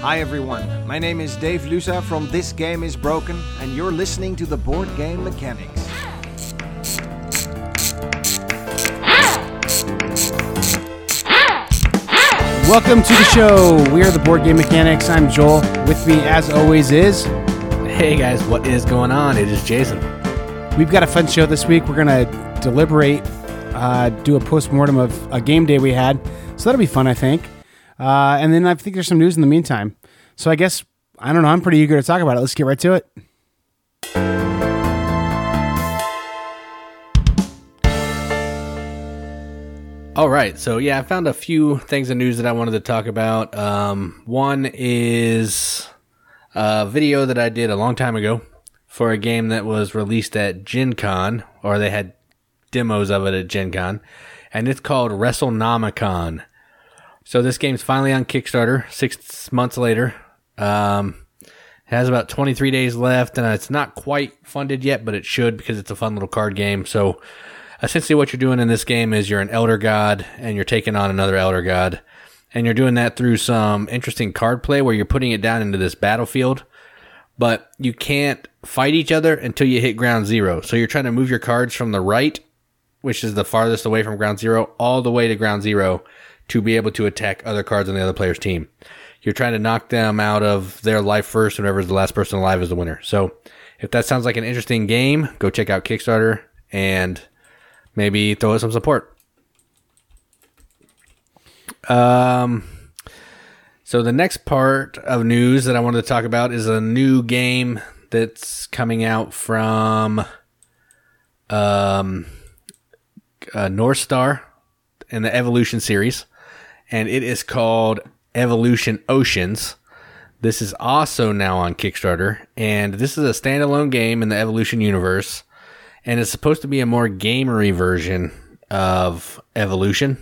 Hi everyone, my name is Dave Lusa from This Game is Broken, and you're listening to the Board Game Mechanics. Welcome to the show. We are the Board Game Mechanics. I'm Joel. With me, as always, is Hey guys, what is going on? It is Jason. we've got a fun show this week. We're gonna deliberate, uh, do a post mortem of a game day we had, so that'll be fun, I think. Uh, and then I think there's some news in the meantime. So I guess I don't know. I'm pretty eager to talk about it. Let's get right to it. All right, so yeah, I found a few things of news that I wanted to talk about. Um, one is a video that I did a long time ago for a game that was released at Gen Con, or they had demos of it at Gen Con, and it's called WrestleNomicon. So this game's finally on Kickstarter six months later. Um, has about 23 days left, and it's not quite funded yet, but it should because it's a fun little card game. So essentially, what you're doing in this game is you're an elder god, and you're taking on another elder god, and you're doing that through some interesting card play where you're putting it down into this battlefield, but you can't fight each other until you hit ground zero. So you're trying to move your cards from the right, which is the farthest away from ground zero, all the way to ground zero to be able to attack other cards on the other player's team. You're trying to knock them out of their life first, whoever is the last person alive is the winner. So if that sounds like an interesting game, go check out Kickstarter and maybe throw it some support. Um, so the next part of news that I wanted to talk about is a new game that's coming out from um, uh, North Star in the Evolution series, and it is called Evolution Oceans. This is also now on Kickstarter, and this is a standalone game in the Evolution universe, and it's supposed to be a more gamery version of Evolution.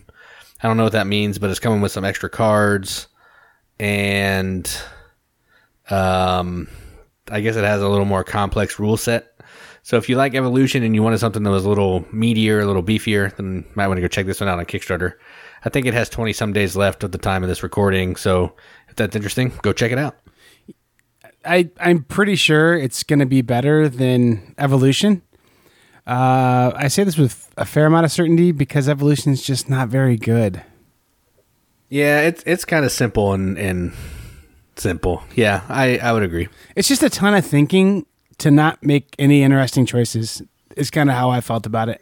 I don't know what that means, but it's coming with some extra cards, and um, I guess it has a little more complex rule set. So if you like Evolution and you wanted something that was a little meatier, a little beefier, then you might want to go check this one out on Kickstarter. I think it has 20 some days left at the time of this recording. So if that's interesting, go check it out. I I'm pretty sure it's going to be better than Evolution. Uh, I say this with a fair amount of certainty because Evolution is just not very good. Yeah, it's it's kind of simple and, and simple. Yeah, I, I would agree. It's just a ton of thinking to not make any interesting choices. Is kind of how I felt about it.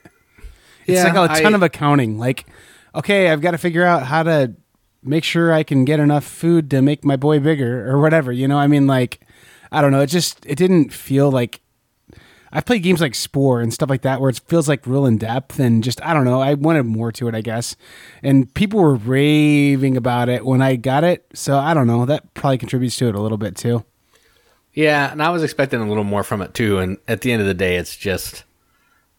It's Yeah, like a ton I- of accounting. Like, okay, I've got to figure out how to make sure I can get enough food to make my boy bigger or whatever. You know, I mean, like, I don't know. It just it didn't feel like. I've played games like Spore and stuff like that where it feels like real in depth and just I don't know. I wanted more to it, I guess. And people were raving about it when I got it, so I don't know. That probably contributes to it a little bit too. Yeah, and I was expecting a little more from it too. And at the end of the day, it's just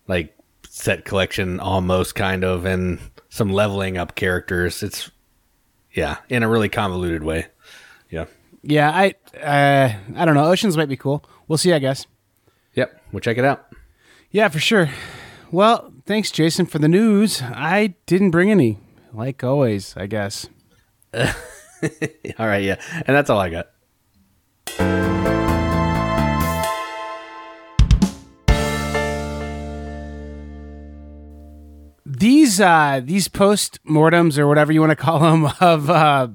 like set collection almost kind of and some leveling up characters. It's yeah, in a really convoluted way. Yeah. Yeah, I uh, I don't know. Oceans might be cool. We'll see, I guess. Yep. We'll check it out. Yeah, for sure. Well, thanks, Jason, for the news. I didn't bring any, like always, I guess. all right. Yeah. And that's all I got. These uh, these post mortems or whatever you want to call them of uh,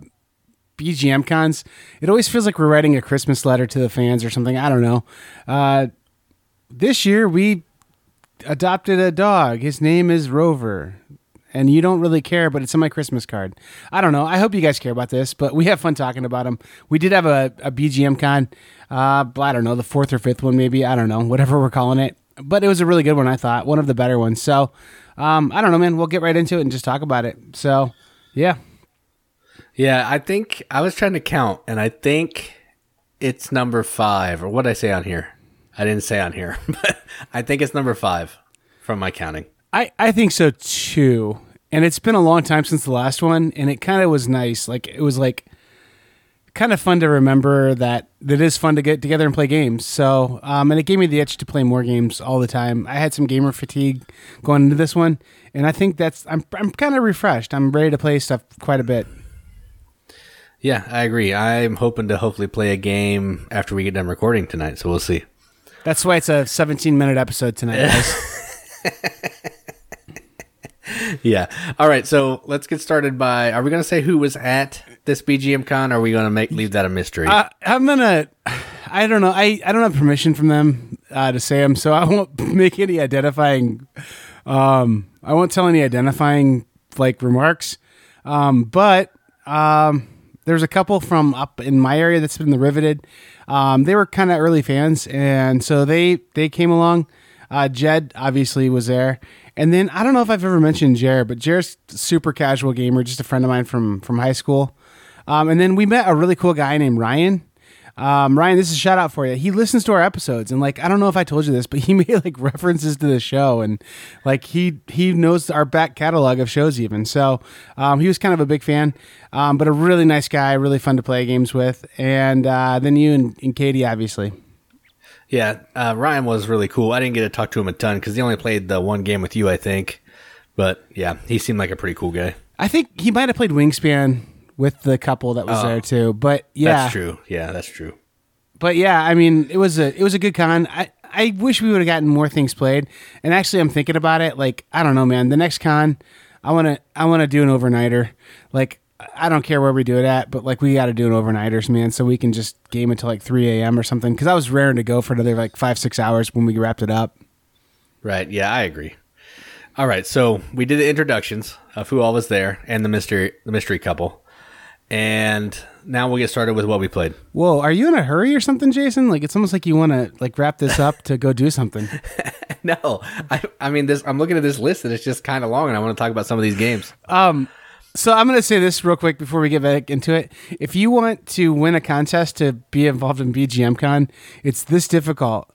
BGM cons, it always feels like we're writing a Christmas letter to the fans or something. I don't know. Uh, this year we adopted a dog. His name is Rover. And you don't really care, but it's on my Christmas card. I don't know. I hope you guys care about this, but we have fun talking about him. We did have a, a BGM con, uh, I don't know, the fourth or fifth one, maybe. I don't know, whatever we're calling it. But it was a really good one, I thought. One of the better ones. So, um, I don't know, man. We'll get right into it and just talk about it. So, yeah. Yeah. I think I was trying to count and I think it's number five or what did I say on here? I didn't say on here, but I think it's number five from my counting. I, I think so too. And it's been a long time since the last one, and it kind of was nice. Like it was like kind of fun to remember that that is fun to get together and play games. So, um, and it gave me the itch to play more games all the time. I had some gamer fatigue going into this one, and I think that's I'm I'm kind of refreshed. I'm ready to play stuff quite a bit. Yeah, I agree. I'm hoping to hopefully play a game after we get done recording tonight, so we'll see. That's why it's a 17 minute episode tonight, guys. Yeah. All right, so let's get started by are we going to say who was at this BGM con or are we going to make leave that a mystery? Uh, I'm gonna. I don't know. I, I don't have permission from them uh, to say them, so I won't make any identifying. Um, I won't tell any identifying like remarks. Um, but um, there's a couple from up in my area that's been the riveted. Um, they were kind of early fans, and so they they came along. Uh, Jed obviously was there, and then I don't know if I've ever mentioned Jer, but Jer's super casual gamer, just a friend of mine from from high school. Um, and then we met a really cool guy named Ryan. Um, Ryan, this is a shout out for you. He listens to our episodes, and like I don't know if I told you this, but he made like references to the show, and like he he knows our back catalog of shows even. So um, he was kind of a big fan, um, but a really nice guy, really fun to play games with. And uh, then you and, and Katie, obviously. yeah, uh, Ryan was really cool. I didn't get to talk to him a ton because he only played the one game with you, I think. But yeah, he seemed like a pretty cool guy. I think he might have played Wingspan with the couple that was Oh. there too. But yeah, That's true. Yeah, that's true. but yeah, I mean, it was a it was a good con. I I wish we would have gotten more things played. And actually, I'm thinking about it. Like I don't know, man. The next con, I want to I want to do an overnighter. Like I don't care where we do it at, but like we got to do an overnighters, man, so we can just game until like 3 a.m. or something. Because I was raring to go for another like five six hours when we wrapped it up. Right. Yeah, I agree. All right, so we did the introductions of who all was there and the mystery the mystery couple. And now we'll get started with what we played. Whoa, are you in a hurry or something, Jason? Like it's almost like you want to like wrap this up to go do something. No, I, I mean this. I'm looking at this list and it's just kind of long, and I want to talk about some of these games. Um, so I'm going to say this real quick before we get back into it. If you want to win a contest to be involved in BGMCon, it's this difficult.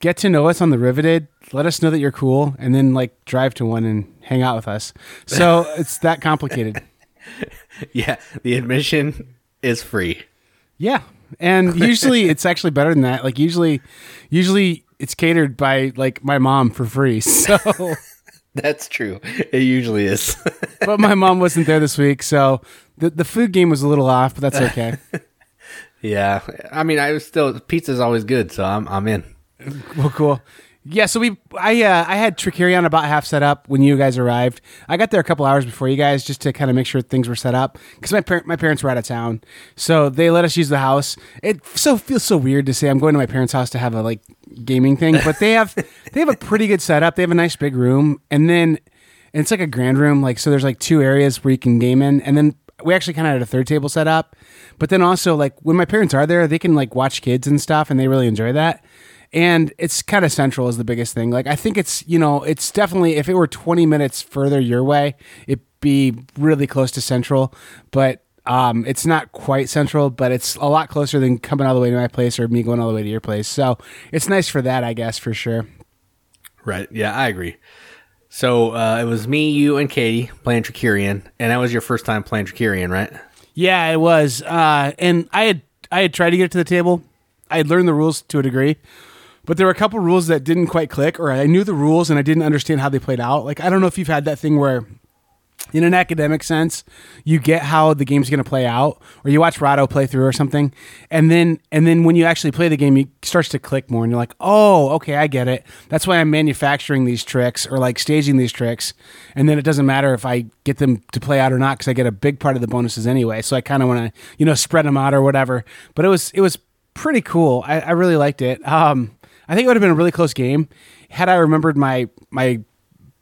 Get to know us on the Riveted. Let us know that you're cool, and then like drive to one and hang out with us. So it's that complicated. Yeah, the admission is free. Yeah, and usually it's actually better than that. Like usually, usually it's catered by like my mom for free. So. That's true. It usually is. but my mom wasn't there this week, so the the food game was a little off, but that's okay. yeah, I mean, I was still pizza's always good, so I'm I'm in. well, cool. Yeah, so we I uh, I had Trickerion about half set up when you guys arrived. I got there a couple hours before you guys just to kind of make sure things were set up because my par- my parents were out of town, so they let us use the house. It so feels so weird to say I'm going to my parents' house to have a like gaming thing, but they have they have a pretty good setup. They have a nice big room, and then and it's like a grand room. Like so, there's like two areas where you can game in, and then we actually kind of had a third table set up. But then also like when my parents are there, they can like watch kids and stuff, and they really enjoy that and it's kind of central is the biggest thing. Like I think it's you know it's definitely if it were 20 minutes further your way, it'd be really close to central, but um, it's not quite central, but it's a lot closer than coming all the way to my place or me going all the way to your place. So it's nice for that, I guess, for sure. Right. Yeah, I agree. So uh, it was me, you, and Katie playing Trickerion, and that was your first time playing Trickerion, right? Yeah, it was, uh, and I had I had tried to get it to the table. I had learned the rules to a degree, but there were a couple rules that didn't quite click, or I knew the rules and I didn't understand how they played out. Like I don't know if you've had that thing where, in an academic sense, you get how the game's going to play out, or you watch Rahdo play through or something, and then and then when you actually play the game, it starts to click more, and you're like, oh, okay, I get it. That's why I'm manufacturing these tricks or like staging these tricks, and then it doesn't matter if I get them to play out or not because I get a big part of the bonuses anyway. So I kind of want to you know spread them out or whatever. But it was it was pretty cool. I, I really liked it. Um, I think it would have been a really close game had I remembered my my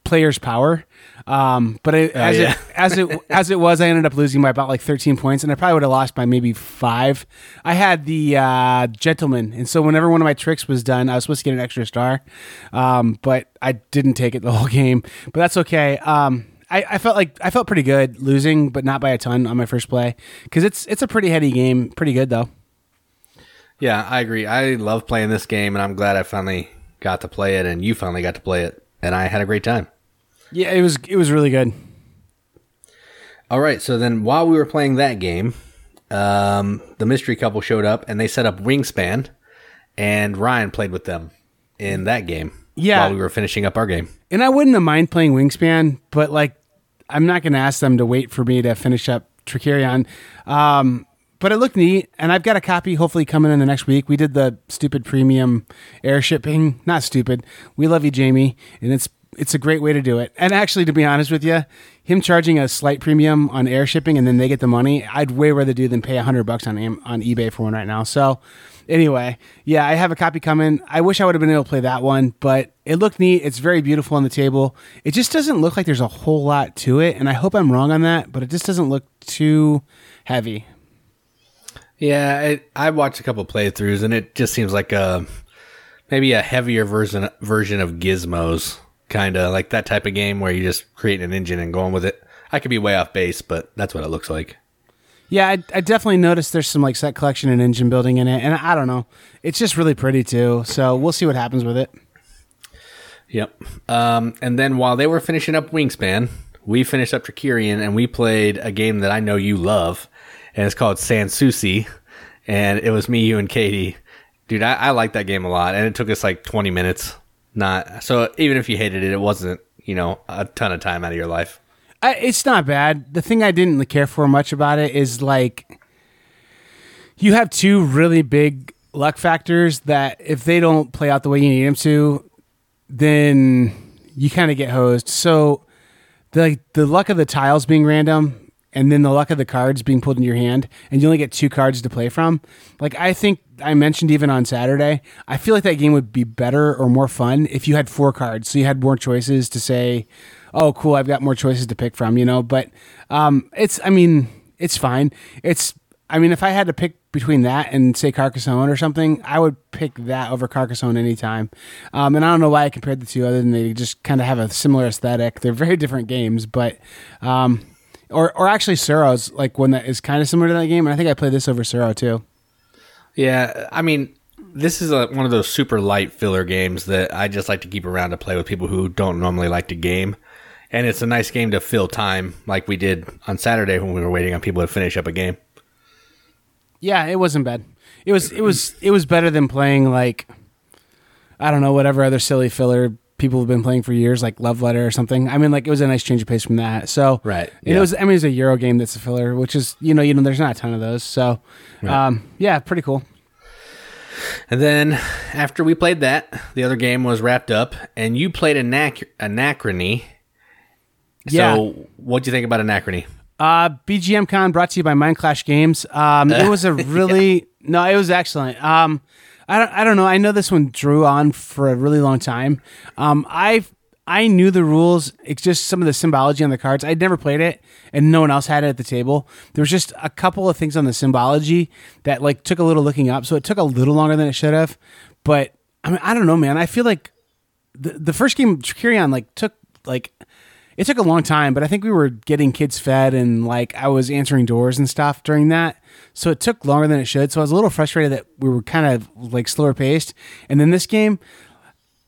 player's power. Um, but it, as yeah. it as it as it was, I ended up losing by about like 13 points, and I probably would have lost by maybe five. I had the uh, gentleman, and so whenever one of my tricks was done, I was supposed to get an extra star, um, but I didn't take it the whole game. But that's okay. Um, I, I felt like I felt pretty good losing, but not by a ton on my first play because it's it's a pretty heady game. Pretty good though. Yeah, I agree. I love playing this game, and I'm glad I finally got to play it, and you finally got to play it, and I had a great time. Yeah, it was it was really good. All right, so then while we were playing that game, um, the mystery couple showed up, and they set up Wingspan, and Ryan played with them in that game. Yeah. while we were finishing up our game. And I wouldn't have mind playing Wingspan, but like I'm not going to ask them to wait for me to finish up Trickerion. Um, but it looked neat, and I've got a copy hopefully coming in the next week. We did the stupid premium air shipping. Not stupid. We love you, Jamey, and it's it's a great way to do it. And actually, to be honest with you, him charging a slight premium on air shipping and then they get the money, I'd way rather do than pay hundred bucks on on eBay for one right now. So anyway, yeah, I have a copy coming. I wish I would have been able to play that one, but it looked neat. It's very beautiful on the table. It just doesn't look like there's a whole lot to it, and I hope I'm wrong on that, but it just doesn't look too heavy. Yeah, it, I watched a couple playthroughs, and it just seems like a maybe a heavier version version of Gizmos, kind of like that type of game where you just create an engine and going with it. I could be way off base, but that's what it looks like. Yeah, I, I definitely noticed there's some like set collection and engine building in it, and I don't know, it's just really pretty too. So we'll see what happens with it. Yep. Um, and then while they were finishing up Wingspan, we finished up Trickerion and we played a game that I know you love, and it's called Sanssouci. And it was me, you, and Katie. Dude, I, I like that game a lot, and it took us like 20 minutes. Not so. Even if you hated it, it wasn't you know a ton of time out of your life. I, it's not bad. The thing I didn't care for much about it is like you have two really big luck factors that if they don't play out the way you need them to, then you kind of get hosed. So the the luck of the tiles being random and then the luck of the cards being pulled in your hand and you only get two cards to play from. Like I think I mentioned even on Saturday, I feel like that game would be better or more fun if you had four cards. So you had more choices to say, "Oh, cool, I've got more choices to pick from," you know, but um it's I mean, it's fine. It's I mean, if I had to pick between that and say Carcassonne or something, I would pick that over Carcassonne anytime. Um, and I don't know why I compared the two, other than they just kind of have a similar aesthetic. They're very different games, but um, or or actually Tsuro's like one that is kind of similar to that game. And I think I played this over Suro too. Yeah, I mean, this is a, one of those super light filler games that I just like to keep around to play with people who don't normally like to game. And it's a nice game to fill time, like we did on Saturday when we were waiting on people to finish up a game. Yeah, it wasn't bad. It was it was it was better than playing like I don't know whatever other silly filler people have been playing for years, like Love Letter or something. I mean, like it was a nice change of pace from that. So Right, and yeah. it was. I mean, it was a Euro game that's a filler, which is you know you know there's not a ton of those. So um, yeah, pretty cool. And then after we played that, the other game was wrapped up, and you played Anac- Anachrony. Yeah. So, what do you think about Anachrony? Uh, BGM Con brought to you by Mindclash Games. Um, it was a really no, it was excellent. Um, I don't, I don't know. I know this one drew on for a really long time. Um, I I knew the rules. It's just some of the symbology on the cards. I'd never played it, and no one else had it at the table. There was just a couple of things on the symbology that like took a little looking up, so it took a little longer than it should have. But I mean, I don't know, man. I feel like the the first game Trickerion like took like it took a long time, but I think we were getting kids fed and like I was answering doors and stuff during that. So it took longer than it should. So I was a little frustrated that we were kind of like slower paced. And then this game,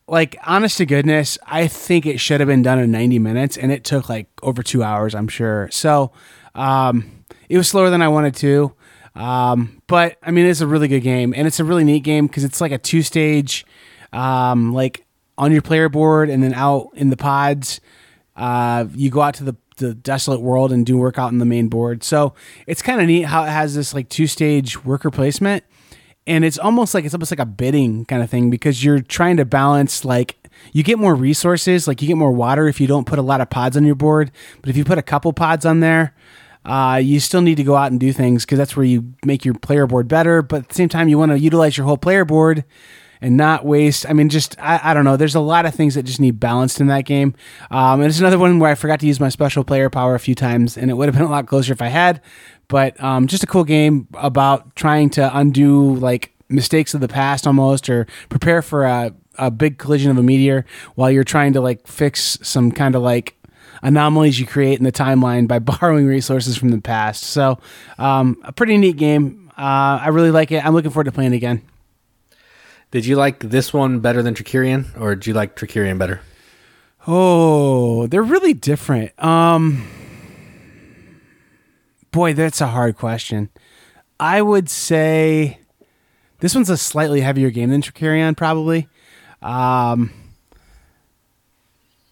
like honest to goodness, I think it should have been done in 90 minutes and it took like over two hours, I'm sure. So um, it was slower than I wanted to. Um, but I mean, it's a really good game and it's a really neat game because it's like a two stage, um, like on your player board and then out in the pods. Uh, you go out to the, the desolate world and do work out in the main board. So it's kind of neat how it has this like two stage worker placement. And it's almost like it's almost like a bidding kind of thing because you're trying to balance like you get more resources, like you get more water if you don't put a lot of pods on your board. But if you put a couple pods on there, uh, you still need to go out and do things because that's where you make your player board better. But at the same time, you want to utilize your whole player board and not waste. I mean, just I, I don't know. There's a lot of things that just need balanced in that game. Um, and it's another one where I forgot to use my special player power a few times, and it would have been a lot closer if I had. But um, just a cool game about trying to undo like mistakes of the past almost, or prepare for a, a big collision of a meteor while you're trying to like fix some kind of like anomalies you create in the timeline by borrowing resources from the past. So, um, a pretty neat game. Uh, I really like it. I'm looking forward to playing it again. Did you like this one better than Trickerion, or did you like Trickerion better? Oh, they're really different. Um Boy, that's a hard question. I would say this one's a slightly heavier game than Trickerion probably. Um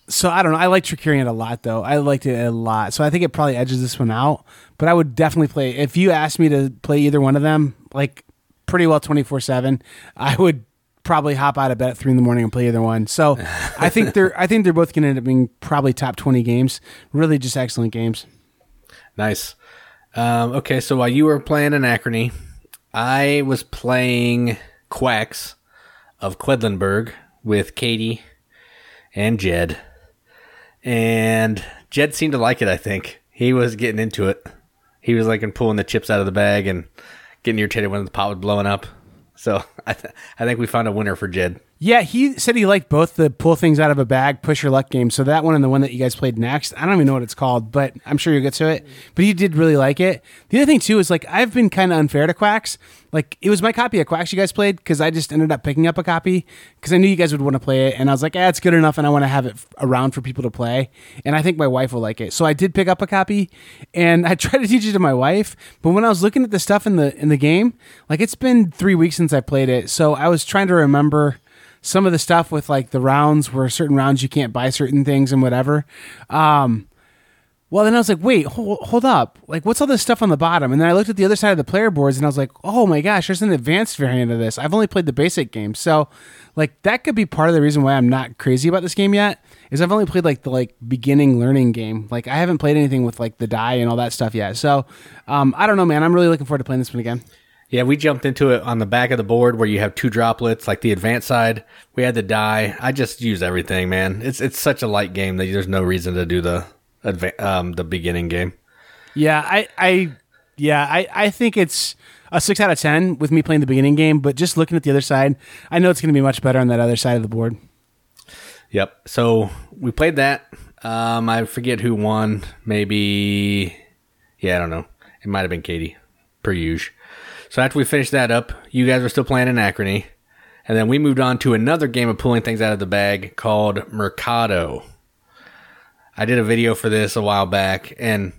so I don't know. I like Trickerion a lot, though. I liked it a lot. So I think it probably edges this one out. But I would definitely play. If you asked me to play either one of them, like pretty well twenty four seven, I would probably hop out of bed at three in the morning and play either one. So I think they're I think they're both going to end up being probably top twenty games. Really, just excellent games. Nice. Um, okay, so while you were playing Anachrony, I was playing Quacks of Quedlinburg with Katie and Jed. And Jed seemed to like it, I think. He was getting into it. He was like and pulling the chips out of the bag and getting irritated when the pot was blowing up. So I, th- I think we found a winner for Jed. Yeah, he said he liked both the pull things out of a bag, push your luck game. So that one and the one that you guys played next, I don't even know what it's called, but I'm sure you'll get to it. But he did really like it. The other thing too is like I've been kind of unfair to Quacks. Like it was my copy of Quacks you guys played because I just ended up picking up a copy because I knew you guys would want to play it, and I was like, ah, it's good enough, and I want to have it around for people to play, and I think my wife will like it. So I did pick up a copy, and I tried to teach it to my wife. But when I was looking at the stuff in the in the game, like it's been three weeks since I played it, so I was trying to remember some of the stuff with like the rounds where certain rounds you can't buy certain things and whatever. Um, well, then I was like, wait, hold, hold up. Like, what's all this stuff on the bottom? And then I looked at the other side of the player boards and I was like, oh my gosh, there's an advanced variant of this. I've only played the basic game. So, like, that could be part of the reason why I'm not crazy about this game yet. Is I've only played like the like beginning learning game. Like, I haven't played anything with like the die and all that stuff yet. So, um, I don't know, man. I'm really looking forward to playing this one again. Yeah, we jumped into it on the back of the board where you have two droplets, like the advanced side. We had the die. I just use everything, man. It's it's such a light game that there's no reason to do the adva- um, the beginning game. Yeah, I, I, yeah, I, I think it's a six out of ten with me playing the beginning game. But just looking at the other side, I know it's going to be much better on that other side of the board. Yep. So we played that. Um, I forget who won. Maybe, yeah, I don't know. It might have been Katie, per usual. So after we finished that up, you guys were still playing Anachrony. And then we moved on to another game of pulling things out of the bag called Mercado. I did a video for this a while back, and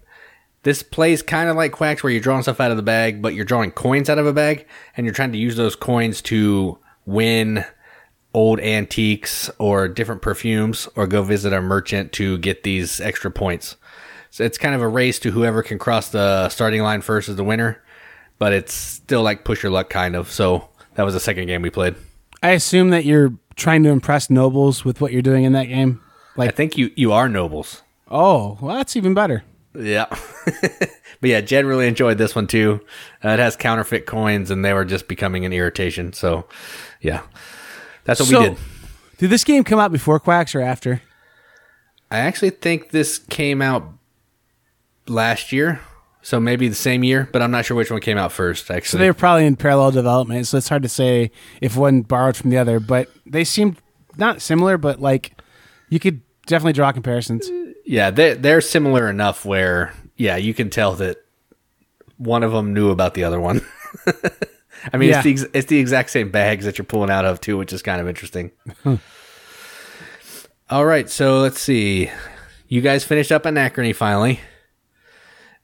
this plays kind of like Quacks, where you're drawing stuff out of the bag, but you're drawing coins out of a bag, and you're trying to use those coins to win old antiques or different perfumes, or go visit a merchant to get these extra points. So it's kind of a race to whoever can cross the starting line first is the winner but it's still like push your luck kind of. So that was the second game we played. I assume that you're trying to impress nobles with what you're doing in that game. Like, I think you you are nobles. Oh, well, that's even better. Yeah, but yeah, Jed really enjoyed this one too. Uh, it has counterfeit coins, and they were just becoming an irritation. So, yeah, that's what so, we did. Did this game come out before Quacks or after? I actually think this came out last year. So maybe the same year, but I'm not sure which one came out first. Actually, so they were probably in parallel development. So it's hard to say if one borrowed from the other, but they seemed not similar, but like you could definitely draw comparisons. Yeah, they they're similar enough where yeah, you can tell that one of them knew about the other one. I mean, yeah. it's the it's the exact same bags that you're pulling out of too, which is kind of interesting. All right, so let's see. You guys finished up Anachrony finally.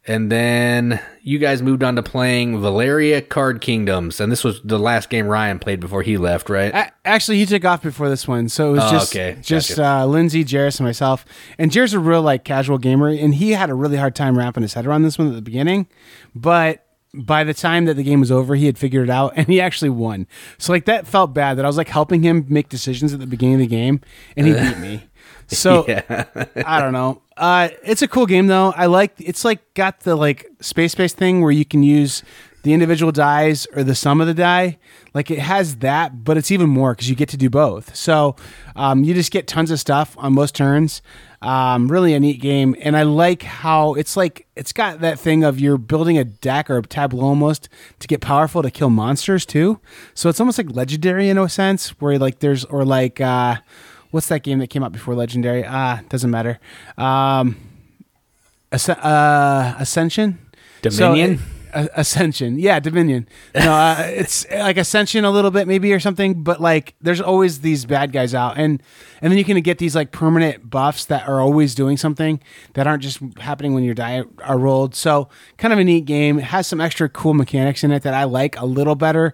And then you guys moved on to playing Valeria Card Kingdoms, and this was the last game Ryan played before he left, right? Actually, he took off before this one, so it was oh, just okay. just uh, Lindsay, Jairus, and myself. And Jairus a real like casual gamer, and he had a really hard time wrapping his head around this one at the beginning, but by the time that the game was over, he had figured it out and he actually won. So like that felt bad that I was like helping him make decisions at the beginning of the game, and he beat me. So yeah. I don't know. Uh, it's a cool game though. I like it's like got the like space based thing where you can use the individual dies or the sum of the die. Like it has that, but it's even more because you get to do both. So um, you just get tons of stuff on most turns. Um, really a neat game, and I like how it's like it's got that thing of you're building a deck or a tableau almost to get powerful to kill monsters too. So it's almost like legendary in a sense, where like there's or like. Uh, what's that game that came out before Legendary? Ah, doesn't matter. Um, uh, Ascension, Dominion. So, uh, Ascension, yeah, Dominion. No, uh, it's like Ascension a little bit maybe or something, but like there's always these bad guys out, and and then you can get these like permanent buffs that are always doing something that aren't just happening when your die are rolled. So kind of a neat game. It has some extra cool mechanics in it that I like a little better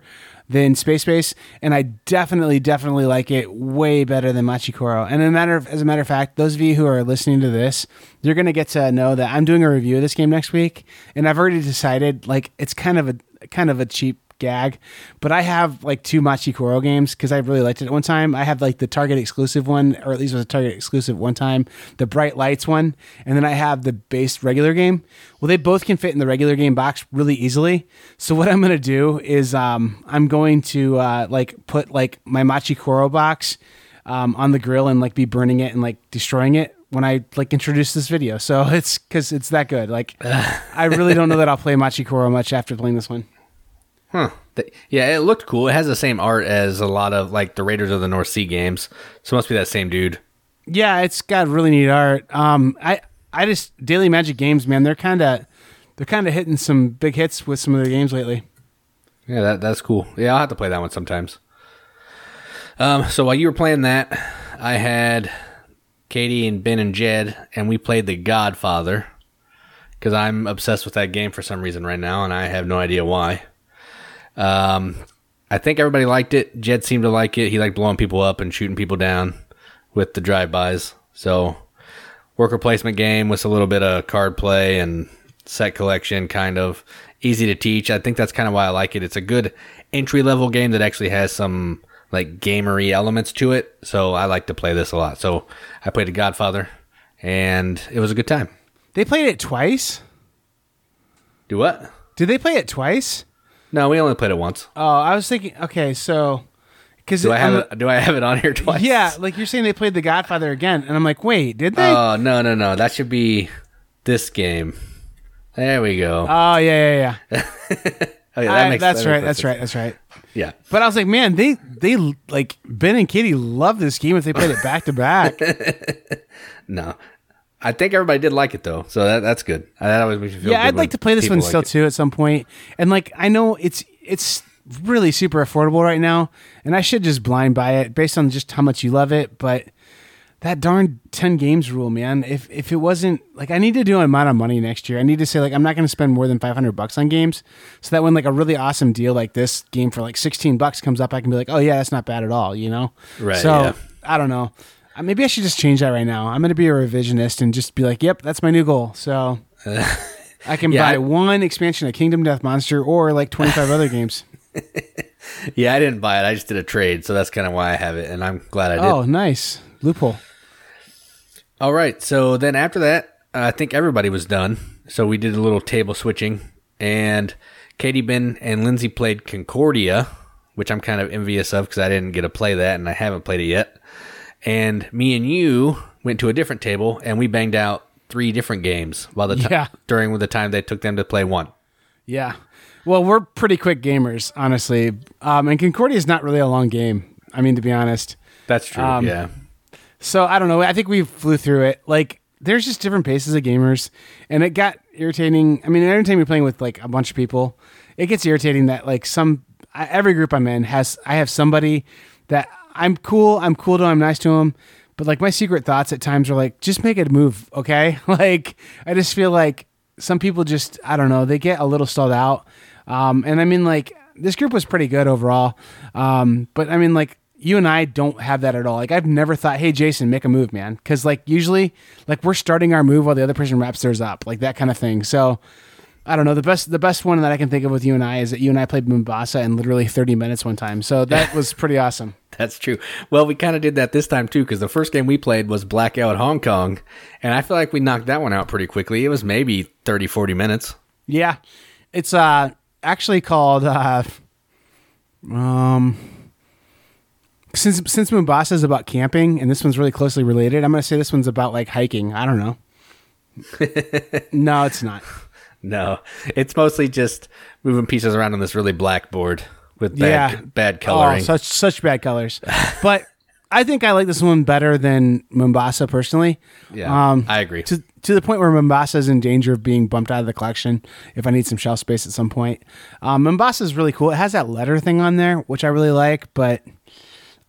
than Space Base, and I definitely, definitely like it way better than Machi Koro. And a matter of, as a matter of fact, those of you who are listening to this, you're to get to know that I'm doing a review of this game next week, and I've already decided like it's kind of a kind of a cheap gag. But I have like two Machi Koro games because I really liked it at one time. I have like the Target exclusive one, or at least it was a Target exclusive one time, the Bright Lights one, and then I have the base regular game. Well, they both can fit in the regular game box really easily. So what I'm gonna do is um, I'm going to uh, like put like my Machi Koro box um, on the grill and like be burning it and like destroying it when I like introduce this video. So it's because it's that good. Like I really don't know that I'll play Machi Koro much after playing this one. Huh. Yeah, it looked cool. It has the same art as a lot of like the Raiders of the North Sea games. So it must be that same dude. Yeah, it's got really neat art. Um, I I just Daily Magic Games, man, they're kind of they're kind of hitting some big hits with some of their games lately. Yeah, that that's cool. Yeah, I'll have to play that one sometimes. Um, so while you were playing that, I had Katie and Ben and Jed, and we played The Godfather because I'm obsessed with that game for some reason right now, and I have no idea why. Um, I think everybody liked it. Jed seemed to like it. He liked blowing people up and shooting people down with the drive-bys. So worker placement game with a little bit of card play and set collection kind of easy to teach i think that's kind of why i like it it's a good entry level game that actually has some like gamery elements to it so i like to play this a lot so i played a godfather and it was a good time They played it twice. do what Did they play it twice? No we only played it once Oh, I was thinking. Okay, so because do i have it do i have it on here twice Yeah, like you're saying they played The Godfather again, and I'm like, wait, did they? oh no no no that should be this game there we go oh yeah, yeah, yeah. oh, yeah, I- makes- that's that right. That's sense. right. That's right. yeah But I was like, man, they they like Ben and Katie love this game if they played it back to back. No, I think everybody did like it though, so that, that's good. That always makes me feel. Yeah, I'd like to play this one like still it. too at some point. And like, I know it's it's really super affordable right now, and I should just blind buy it based on just how much you love it. But that darn ten games rule, man. If if it wasn't like I need to do an amount of money next year, I need to say like I'm not going to spend more than five hundred bucks on games, so that when like a really awesome deal like this game for like sixteen bucks comes up, I can be like, oh yeah, that's not bad at all, you know? Right, So yeah. I don't know. Uh, Maybe I should just change that right now. I'm going to be a revisionist and just be like, yep, that's my new goal. So. I can Yeah, buy I- one expansion of Kingdom Death Monster or like 25 other games. Yeah, I didn't buy it. I just did a trade, so that's kind of why I have it, and I'm glad I did. Oh, nice. Loophole. All right, so then after that, I think everybody was done. So we did a little table switching, and Katie, Ben, and Lindsay played Concordia, which I'm kind of envious of because I didn't get to play that, and I haven't played it yet. And me and you went to a different table, and we banged out three different games while the ti- Yeah. during the time they took them to play one. Yeah. Well, we're pretty quick gamers, honestly. Um, and Concordia is not really a long game. I mean, to be honest. That's true. Um, yeah. So I don't know. I think we flew through it. Like, there's just different paces of gamers, and it got irritating. I mean, every time you're playing with like a bunch of people, it gets irritating that like some every group I'm in has I have somebody that I'm cool. I'm cool to. 'em, I'm nice to him. But like my secret thoughts at times are like, just make it move, okay? like I just feel like some people just I don't know. They get a little stalled out. Um, and I mean like this group was pretty good overall. Um, but I mean like you and I don't have that at all. Like I've never thought, hey Jason, make a move, man, because like usually like we're starting our move while the other person wraps theirs up, like that kind of thing. So I don't know. The best the best one that I can think of with you and I is that you and I played Mombasa in literally 30 minutes one time. So that was pretty awesome. That's true. Well, we kind of did that this time too because the first game we played was Blackout Hong Kong, and I feel like we knocked that one out pretty quickly. It was maybe 30, 40 minutes. Yeah, it's uh actually called uh, um since since Mombasa is about camping and this one's really closely related. I'm gonna say this one's about like hiking. I don't know. no, it's not. No, it's mostly just moving pieces around on this really black board with bad, yeah, bad coloring. Oh, such such bad colors. but I think I like this one better than Mombasa personally. yeah, Um, I agree. to to the point where Mombasa is in danger of being bumped out of the collection if I need some shelf space at some point. Um, Mombasa is really cool. It has that letter thing on there, which I really like, but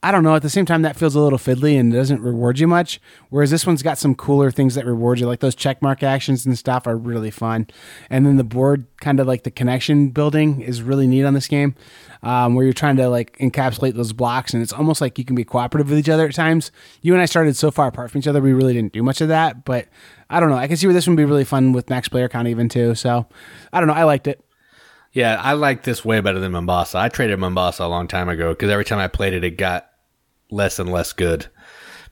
I don't know. At the same time, that feels a little fiddly and it doesn't reward you much. Whereas this one's got some cooler things that reward you, like those checkmark actions and stuff are really fun. And then the board, kind of like the connection building, is really neat on this game, um, where you're trying to like encapsulate those blocks, and it's almost like you can be cooperative with each other at times. You and I started so far apart from each other, we really didn't do much of that. But I don't know. I can see where this one would be really fun with max player count even too. So I don't know. I liked it. Yeah, I like this way better than Mombasa. I traded Mombasa a long time ago because every time I played it, it got less and less good.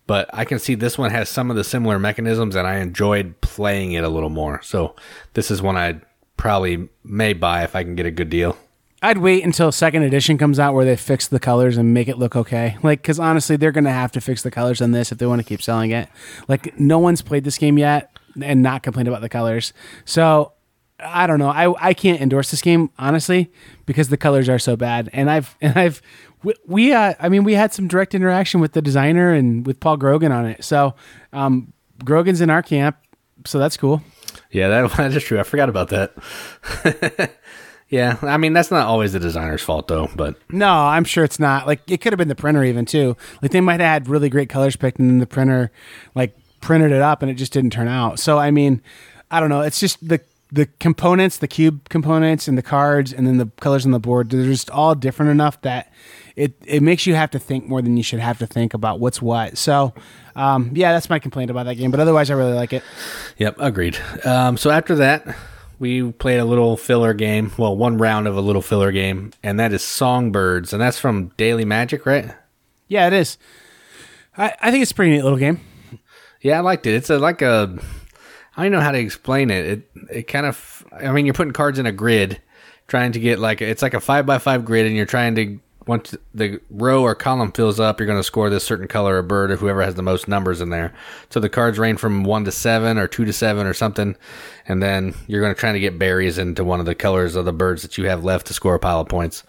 But I can see this one has some of the similar mechanisms, and I enjoyed playing it a little more. So this is one I probably may buy if I can get a good deal. I'd wait until second edition comes out where they fix the colors and make it look okay. Like, because honestly, they're going to have to fix the colors on this if they want to keep selling it. Like, no one's played this game yet and not complained about the colors. So I don't know. I I can't endorse this game honestly because the colors are so bad. And I've and I've we, we uh, I mean we had some direct interaction with the designer and with Paul Grogan on it. So um, Grogan's in our camp, so that's cool. Yeah, that, that is true. I forgot about that. yeah, I mean that's not always the designer's fault though, but No, I'm sure it's not. Like it could have been the printer even too. Like they might have had really great colors picked and then the printer like printed it up and it just didn't turn out. So I mean, I don't know. It's just the the components, the cube components and the cards and then the colors on the board, they're just all different enough that it, it makes you have to think more than you should have to think about what's what. So, um, yeah, that's my complaint about that game. But otherwise, I really like it. Yep, agreed. Um, so after that, we played a little filler game. Well, one round of a little filler game, and that is Songbirds, and that's from Daily Magic, right? Yeah, it is. I, I think it's a pretty neat little game. Yeah, I liked it. It's a, like a I don't know how to explain it. It it kind of I mean you're putting cards in a grid, trying to get like it's like a five by five grid, and you're trying to once the row or column fills up, you're going to score this certain color of bird or whoever has the most numbers in there. So the cards range from one to seven or two to seven or something, and then you're going to try to get berries into one of the colors of the birds that you have left to score a pile of points.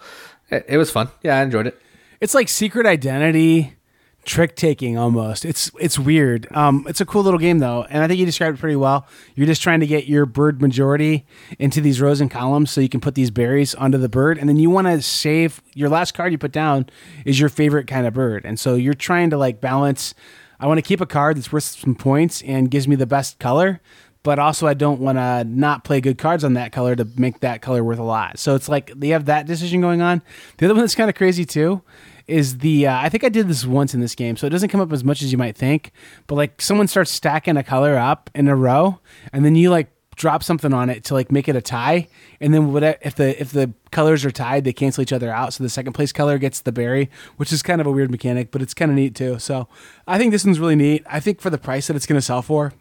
It, it was fun. Yeah, I enjoyed it. It's like Secret Identity trick taking almost. It's it's weird. Um, it's a cool little game though, and I think you described it pretty well. You're just trying to get your bird majority into these rows and columns so you can put these berries onto the bird, and then you want to save your last card you put down is your favorite kind of bird, and so you're trying to like balance. I want to keep a card that's worth some points and gives me the best color, but also I don't want to not play good cards on that color to make that color worth a lot. So it's like they have that decision going on. The other one that's kind of crazy too is the uh, I think I did this once in this game, so it doesn't come up as much as you might think. But like someone starts stacking a color up in a row, and then you like drop something on it to like make it a tie, and then what if the if the colors are tied, they cancel each other out, so the second place color gets the berry, which is kind of a weird mechanic, but it's kind of neat too. So I think this one's really neat. I think for the price that it's going to sell for,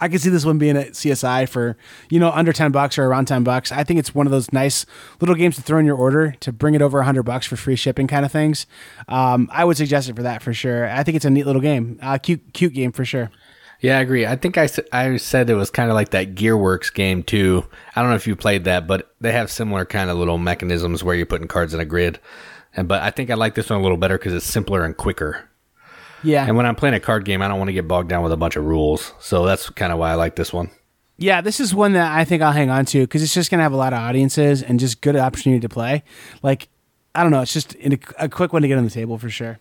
I can see this one being at CSI for you know under ten bucks or around ten bucks. I think it's one of those nice little games to throw in your order to bring it over hundred bucks for free shipping kind of things. Um, I would suggest it for that for sure. I think it's a neat little game, uh, cute cute game for sure. Yeah, I agree. I think I, I said it was kind of like that Gearworks game too. I don't know if you played that, but they have similar kind of little mechanisms where you're putting cards in a grid. And but I think I like this one a little better because it's simpler and quicker. Yeah. And when I'm playing a card game, I don't want to get bogged down with a bunch of rules. So that's kind of why I like this one. Yeah, this is one that I think I'll hang on to because it's just going to have a lot of audiences and just good opportunity to play. Like, I don't know, it's just a, a quick one to get on the table for sure.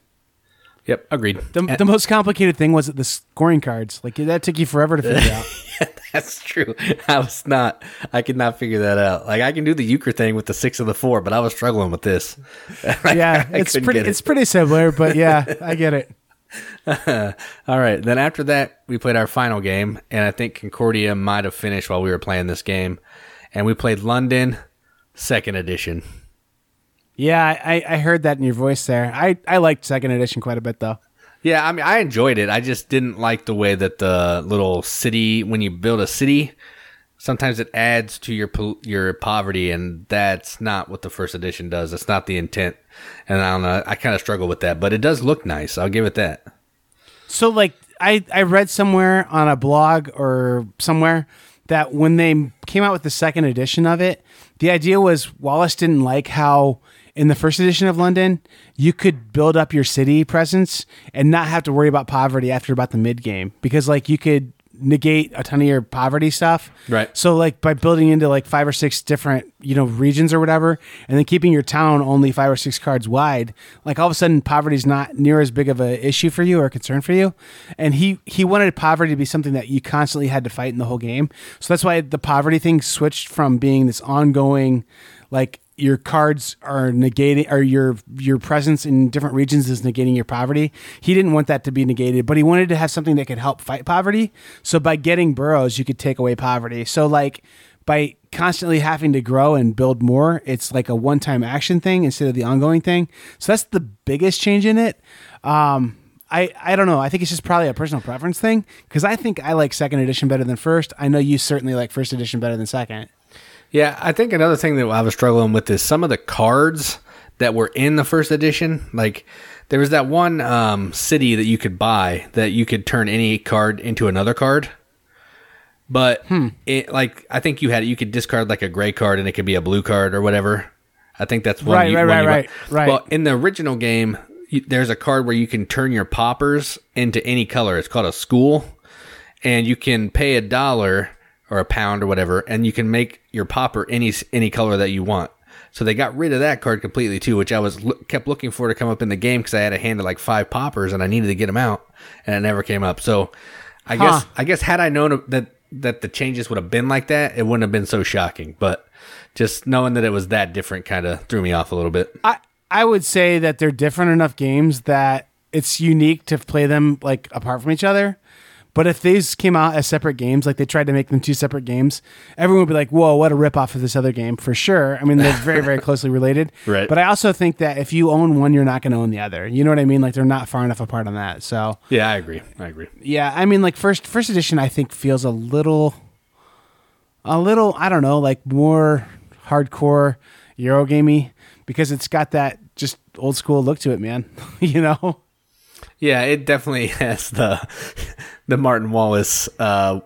Yep, agreed. The, the most complicated thing was the scoring cards. Like that took you forever to figure out. yeah, that's true. I was not. I could not figure that out. Like I can do the euchre thing with the six of the four, but I was struggling with this. yeah, it's pretty. It. It's pretty similar, but yeah, I get it. All right. Then after that, we played our final game, and I think Concordia might have finished while we were playing this game, and we played London, second edition. Yeah, I, I heard that in your voice there. I, I liked second edition quite a bit though. Yeah, I mean, I enjoyed it. I just didn't like the way that the little city, when you build a city, sometimes it adds to your your poverty, and that's not what the first edition does. That's not the intent. And I don't know. I kind of struggle with that, but it does look nice. I'll give it that. So, like, I I read somewhere on a blog or somewhere that when they came out with the second edition of it, the idea was Wallace didn't like how in the first edition of London, you could build up your city presence and not have to worry about poverty after about the mid game because like you could negate a ton of your poverty stuff. Right. So like by building into like five or six different, you know, regions or whatever, and then keeping your town only five or six cards wide, like all of a sudden poverty's not near as big of an issue for you or a concern for you. And he he wanted poverty to be something that you constantly had to fight in the whole game. So that's why the poverty thing switched from being this ongoing like your cards are negating or your your presence in different regions is negating your poverty. He didn't want that to be negated, but he wanted to have something that could help fight poverty. So by getting boroughs, you could take away poverty. So like by constantly having to grow and build more, it's like a one-time action thing instead of the ongoing thing. So that's the biggest change in it. Um, I, I don't know. I think it's just probably a personal preference thing because I think I like second edition better than first. I know you certainly like first edition better than second. Yeah, I think another thing that I was struggling with is some of the cards that were in the first edition. Like there was that one um, city that you could buy that you could turn any card into another card. But it like I think you had you could discard like a gray card and it could be a blue card or whatever. I think that's one. Right, you, right, right, right, right. Well, in the original game, you, there's a card where you can turn your poppers into any color. It's called a school, and you can pay a dollar or a pound or whatever, and you can make your popper any any color that you want. So they got rid of that card completely too, which I was lo- kept looking for to come up in the game because I had a hand of like five poppers and I needed to get them out, and it never came up. So I guess I guess had I known that that the changes would have been like that, it wouldn't have been so shocking. But just knowing that it was that different kind of threw me off a little bit. I I would say that they're different enough games that it's unique to play them like apart from each other. But if these came out as separate games, like they tried to make them two separate games, everyone would be like, "Whoa, what a ripoff of this other game for sure." I mean, they're very, very closely related. Right. But I also think that if you own one, you're not going to own the other. You know what I mean? Like they're not far enough apart on that. So Yeah, I agree. I agree. yeah, I mean, like first first edition, I think feels a little, a little, I don't know, like more hardcore Eurogamey because it's got that just old school look to it, man. you know? Yeah, it definitely has the the Martin Wallace uh,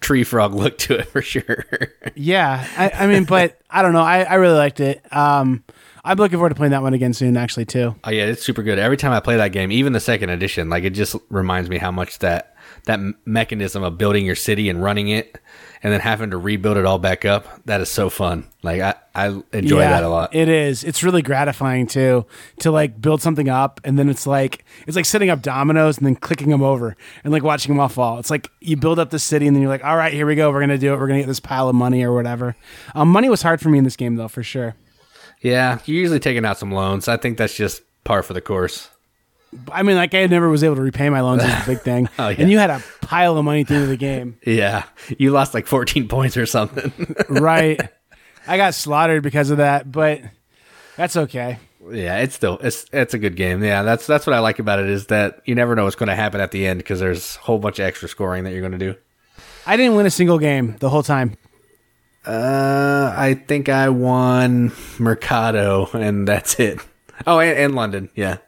tree frog look to it for sure. Yeah, I, I mean, but I don't know. I, I really liked it. Um, I'm looking forward to playing that one again soon, actually, too. Oh yeah, it's super good. Every time I play that game, even the second edition, like it just reminds me how much that that mechanism of building your city and running it, and then having to rebuild it all back up. That is so fun. Like I I enjoy yeah, that a lot. It is. It's really gratifying too to like build something up and then it's like it's like setting up dominoes and then clicking them over and like watching them all fall. It's like you build up the city and then you're like, all right, here we go. We're gonna do it. We're gonna get this pile of money or whatever. Um, money was hard for me in this game though, for sure. yeah, you're usually taking out some loans. I think that's just par for the course. I mean, like I never was able to repay my loans. Was the big thing. Oh, yeah. And you had a pile of money at the end of the game, Yeah, you lost like 14 points or something. right? I got slaughtered because of that, but that's okay. Yeah, it's still it's it's a good game. Yeah, that's that's what I like about it is that you never know what's going to happen at the end because there's a whole bunch of extra scoring that you're going to do. I didn't win a single game the whole time. Uh, I think I won Mercado and that's it. Oh, and, and London. Yeah,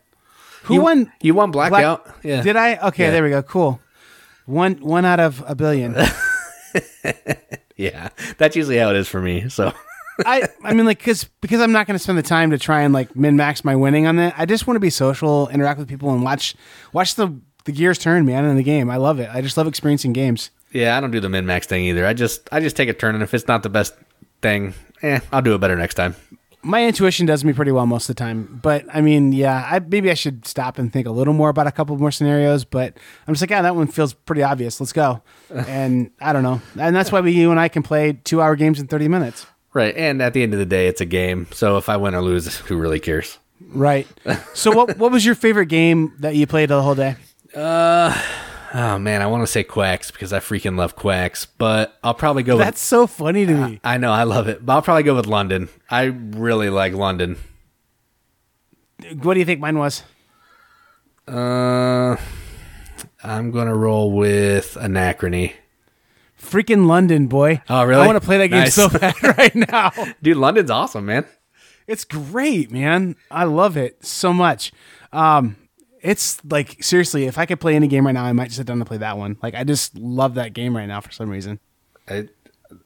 Who you, won? You won Blackout. yeah. Did I? Okay, Yeah. there we go. Cool. One one out of a billion. Yeah, that's usually how it is for me. So I I mean like because because I'm not going to spend the time to try and like min max my winning on that. I just want to be social, interact with people, and watch watch the the gears turn, man, in the game. I love it. I just love experiencing games. yeah, I don't do the min max thing either. I just I just take a turn and if it's not the best thing, eh, I'll do it better next time. My intuition does me pretty well most of the time, but I mean, yeah, I maybe I should stop and think a little more about a couple more scenarios. But I'm just like, yeah, that one feels pretty obvious. Let's go. and I don't know, and that's why we you and I can play two hour games in 30 minutes. Right, and at the end of the day, it's a game. So if I win or lose, who really cares? Right. So what what was your favorite game that you played the whole day? Uh, Oh man, I want to say Quacks because I freaking love Quacks, but I'll probably go with That's so funny to me. I know I love it, but I'll probably go with London. I really like London. What do you think mine was? Uh, I'm gonna roll with Anachrony. Freaking London, boy. Oh, really? I want to play that game Nice. so bad right now. Dude, London's awesome, man. It's great, man. I love it so much. Um, it's like seriously, if I could play any game right now, I might just sit down and play that one. Like I just love that game right now for some reason. I,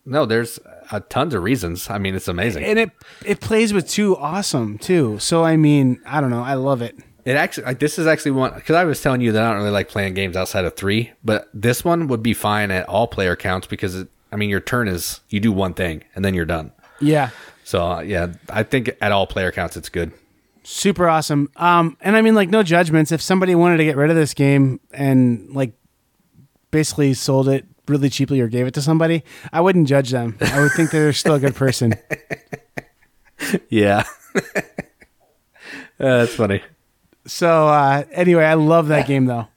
no, there's a tons of reasons. I mean, it's amazing. And it it plays with two awesome too. So I mean, I don't know, I love it. It actually like this is actually one because I was telling you that I don't really like playing games outside of three, but this one would be fine at all player counts because it, I mean your turn is you do one thing and then you're done. Yeah. So uh, yeah, I think at all player counts it's good. Super awesome. Um, and I mean, like, no judgments. If somebody wanted to get rid of this game and like basically sold it really cheaply or gave it to somebody, I wouldn't judge them. I would think they're still a good person. Yeah, uh, that's funny. So uh, anyway, I love that game though.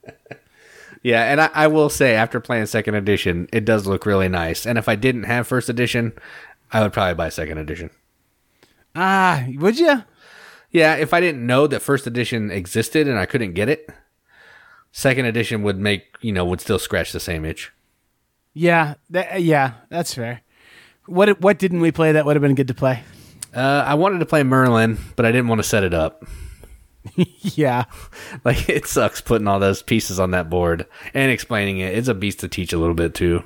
Yeah, and I, I will say after playing second edition, it does look really nice. And if I didn't have first edition, I would probably buy second edition. Ah, would you? Yeah, if I didn't know that first edition existed and I couldn't get it, second edition would make you know would still scratch the same itch. Yeah, that, yeah, that's fair. What what didn't we play that would have been good to play? Uh, I wanted to play Merlin, but I didn't want to set it up. yeah, Like it sucks putting all those pieces on that board and explaining it. It's a beast to teach a little bit too.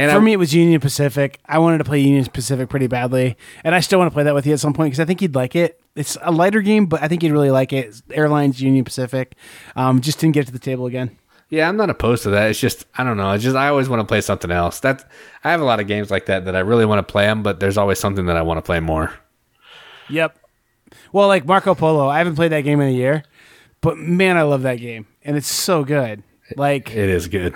And for I, me it was Union Pacific. I wanted to play Union Pacific pretty badly, and I still want to play that with you at some point because I think you'd like it. It's a lighter game, but I think you'd really like it. Airlines Union Pacific. Um, just didn't get to the table again. yeah, I'm not opposed to that. It's just I don't know. It's just I always want to play something else. That I have a lot of games like that that I really want to play them, but there's always something that I want to play more. Yep. Well, like Marco Polo, I haven't played that game in a year, but man, I love that game, and it's so good. Like, It is good.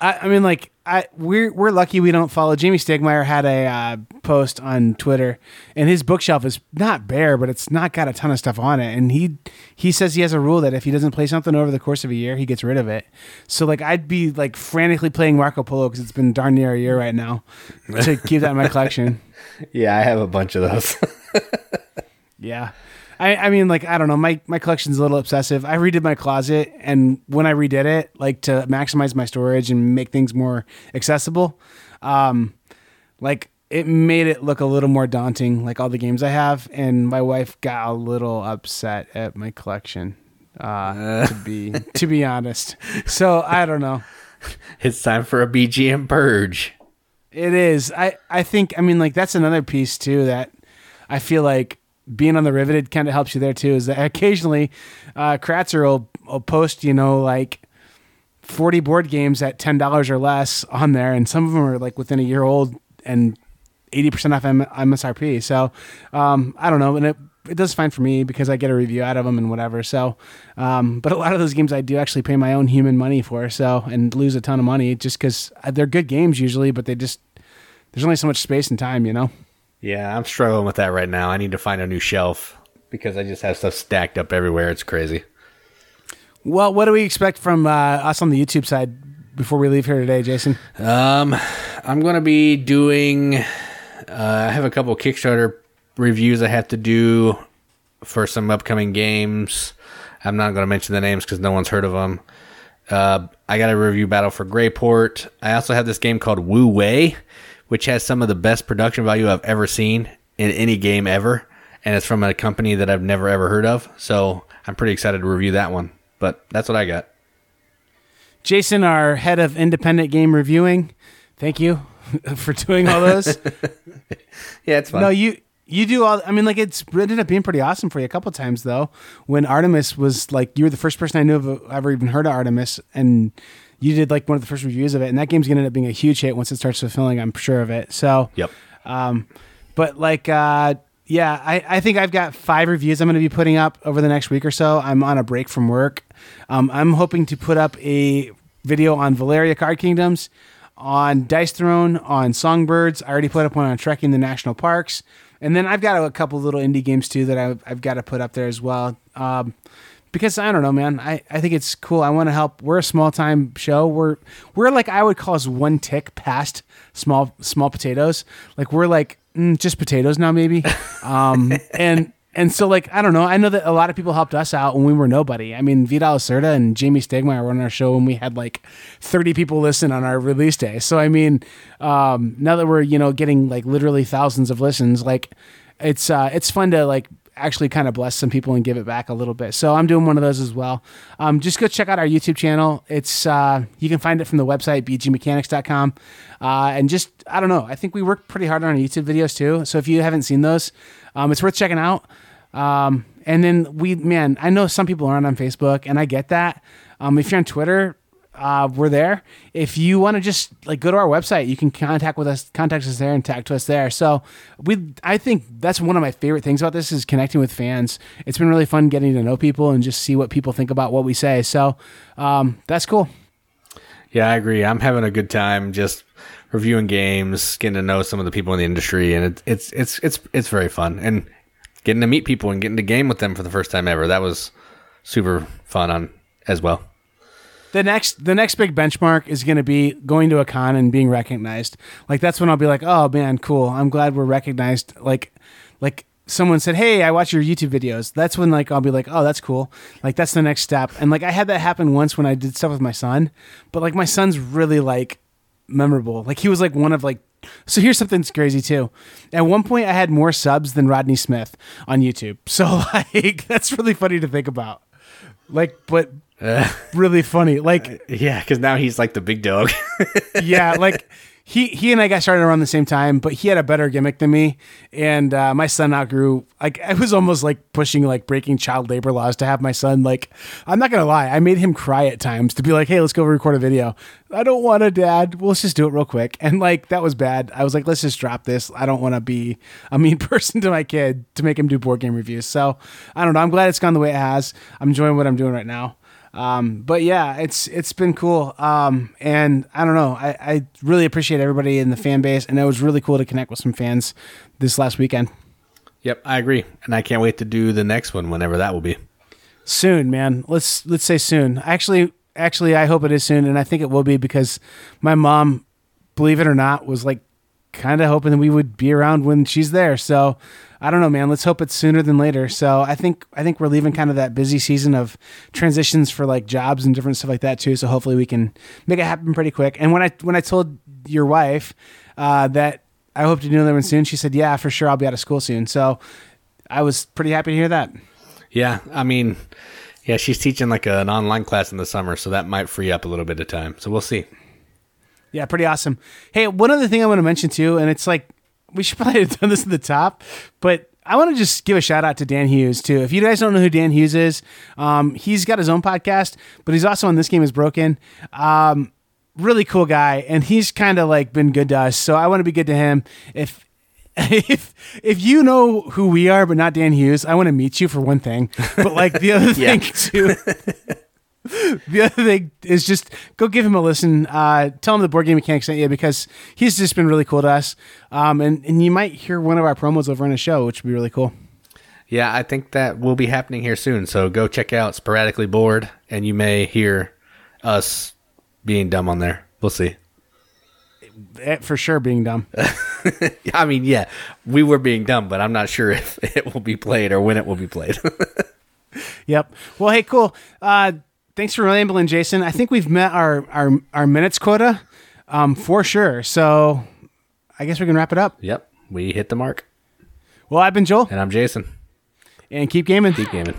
I, I mean, like, I we're we're lucky we don't follow. Jamey Stegmaier had a uh, post on Twitter, and his bookshelf is not bare, but it's not got a ton of stuff on it. And he he says he has a rule that if he doesn't play something over the course of a year, he gets rid of it. So like, I'd be like frantically playing Marco Polo because it's been darn near a year right now to keep that in my collection. Yeah, I have a bunch of those. Yeah. I, I mean, like, I don't know. My, my collection's a little obsessive. I redid my closet, and when I redid it, like to maximize my storage and make things more accessible, um, like it made it look a little more daunting, like all the games I have. And my wife got a little upset at my collection, uh, to be to be honest. So I don't know. it's time for a BGM purge. It is. I I think. I mean, like that's another piece too that I feel like being on the riveted kind of helps you there too. Is that occasionally uh, Kratzer will, will post, you know, like forty board games at ten dollars or less on there, and some of them are like within a year old and eighty percent off M- MSRP. So um, I don't know, and it it does fine for me because I get a review out of them and whatever. So, um, but a lot of those games I do actually pay my own human money for. So and lose a ton of money just because they're good games usually, but they just there's only so much space and time, you know. Yeah, I'm struggling with that right now. I need to find a new shelf because I just have stuff stacked up everywhere. It's crazy. Well, what do we expect from uh, us on the YouTube side before we leave here today, Jason? Um, I'm going to be doing. Uh, I have a couple Kickstarter reviews I have to do for some upcoming games. I'm not going to mention the names because no one's heard of them. Uh, I got a review Battle for Greyport. I also have this game called Wu Wei, which has some of the best production value I've ever seen in any game ever, and it's from a company that I've never ever heard of. So I'm pretty excited to review that one. But that's what I got. Jason, our head of independent game reviewing, thank you for doing all those. Yeah, it's fun. no, you you do all. I mean, like it's it ended up being pretty awesome for you a couple times though. When Artemis was like, you were the first person I knew of ever even heard of Artemis, and you did like one of the first reviews of it, and that game's gonna end up being a huge hit once it starts fulfilling. I'm sure of it. So Yep. Um, but like, uh, yeah, I, I think I've got five reviews I'm going to be putting up over the next week or so. I'm on a break from work. Um, I'm hoping to put up a video on Valeria Card Kingdoms, on Dice Throne, on Songbirds. I already put up one on Trekking the National Parks. And then I've got a, couple little indie games too that I've, I've got to put up there as well. Um, because I don't know, man. I, I think it's cool. I want to help. We're a small time show. We're we're like I would call us one tick past small small potatoes. Like we're like mm, just potatoes now, maybe. Um, and and so like I don't know. I know that a lot of people helped us out when we were nobody. I mean, Vital Lacerda and Jamey Stegmaier were on our show when we had like thirty people listen on our release day. So I mean, um, now that we're you know getting like literally thousands of listens, like it's uh, it's fun to like actually kind of bless some people and give it back a little bit. So I'm doing one of those as well. Um, just go check out our YouTube channel. It's uh, you can find it from the website bgmechanics.com. Uh, and just I don't know. I think we work pretty hard on our YouTube videos too. So if you haven't seen those, um, it's worth checking out. Um, And then we, man, I know some people aren't on Facebook, and I get that. Um, if you're on Twitter, uh, we're there. If you want to just like go to our website, you can contact with us, contact us there, and tag to us there. So we, I think that's one of my favorite things about this is connecting with fans. It's been really fun getting to know people and just see what people think about what we say. So um, that's cool. Yeah, I agree. I'm having a good time just reviewing games, getting to know some of the people in the industry, and it's it's it's it's it's very fun. And getting to meet people and getting to game with them for the first time ever. That was super fun on as well. The next the next big benchmark is going to be going to a con and being recognized. Like that's when I'll be like, "Oh man, cool. I'm glad we're recognized." Like like someone said, "Hey, I watch your YouTube videos." That's when like I'll be like, "Oh, that's cool." Like that's the next step. And like I had that happen once when I did stuff with my son, but like my son's really like memorable. Like he was like one of like so here's something that's crazy too. At one point I had more subs than Rodney Smith on YouTube. So like that's really funny to think about. Like but really funny. Like Yeah, because now he's like the big dog. yeah, like he he and I got started around the same time, but he had a better gimmick than me, and uh, my son outgrew. Like I was almost like pushing like breaking child labor laws to have my son. Like I'm not gonna lie, I made him cry at times to be like, "Hey, let's go record a video." I don't want to, Dad. Well, let's just do it real quick. And like that was bad. I was like, let's just drop this. I don't want to be a mean person to my kid to make him do board game reviews. So I don't know. I'm glad it's gone the way it has. I'm enjoying what I'm doing right now. Um, but yeah, it's it's been cool. Um, and I don't know, I, I really appreciate everybody in the fan base, and it was really cool to connect with some fans this last weekend. yep, I agree, and I can't wait to do the next one whenever that will be. Soon, man. Let's let's say soon. Actually, actually, I hope it is soon, and I think it will be because my mom, believe it or not, was like kind of hoping that we would be around when she's there. So I don't know, man. Let's hope it's sooner than later. So I think I think we're leaving kind of that busy season of transitions for like jobs and different stuff like that too. So hopefully we can make it happen pretty quick. And when I when I told your wife uh, that I hope to do another one soon, she said, "Yeah, for sure. I'll be out of school soon." So I was pretty happy to hear that. Yeah, I mean, yeah, she's teaching like an online class in the summer, so that might free up a little bit of time. So we'll see. Yeah, pretty awesome. Hey, one other thing I want to mention too, and it's like we should probably have done this at the top, but I want to just give a shout out to Dan Hughes too. If you guys don't know who Dan Hughes is, um, he's got his own podcast, but he's also on This Game Is Broken. Um, really cool guy, and he's kind of like been good to us. So I want to be good to him. If if if you know who we are, but not Dan Hughes, I want to meet you for one thing. But like the other Yeah. thing too. the other thing is just go give him a listen. Uh, tell him the board game mechanics sent you because he's just been really cool to us. Um, and and you might hear one of our promos over on a show, which would be really cool. Yeah, I think that will be happening here soon. So go check out Sporadically Bored, and you may hear us being dumb on there. We'll see. Eh, For sure, being dumb. I mean, yeah, we were being dumb, but I'm not sure if it will be played or when it will be played. Yep. Well, hey, cool. Uh, thanks for rambling, Jason. I think we've met our our, our minutes quota um, for sure. So I guess we can wrap it up. yep, we hit the mark. Well, I've been Joel, And I'm Jason. and keep gaming. Keep gaming.